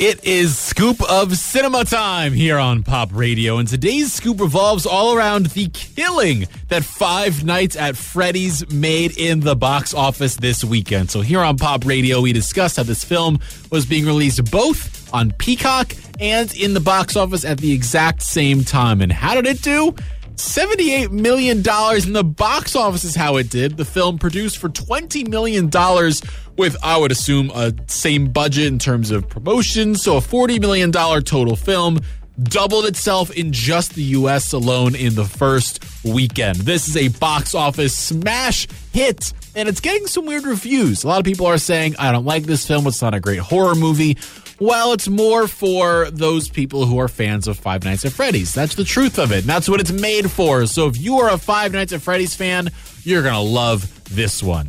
It is Scoop of Cinema time here on Pop Radio, and today's scoop revolves all around the killing that Five Nights at Freddy's made in the box office this weekend. So, here on Pop Radio, we discussed how this film was being released both on Peacock and in the box office at the exact same time. And how did it do? $78 million in the box office is how it did. The film produced for $20 million with, I would assume, a same budget in terms of promotion. So a $40 million total film doubled itself in just the US alone in the first weekend. This is a box office smash hit and it's getting some weird reviews. A lot of people are saying, I don't like this film. It's not a great horror movie. Well, it's more for those people who are fans of Five Nights at Freddy's. That's the truth of it. And that's what it's made for. So if you are a Five Nights at Freddy's fan, you're going to love this one.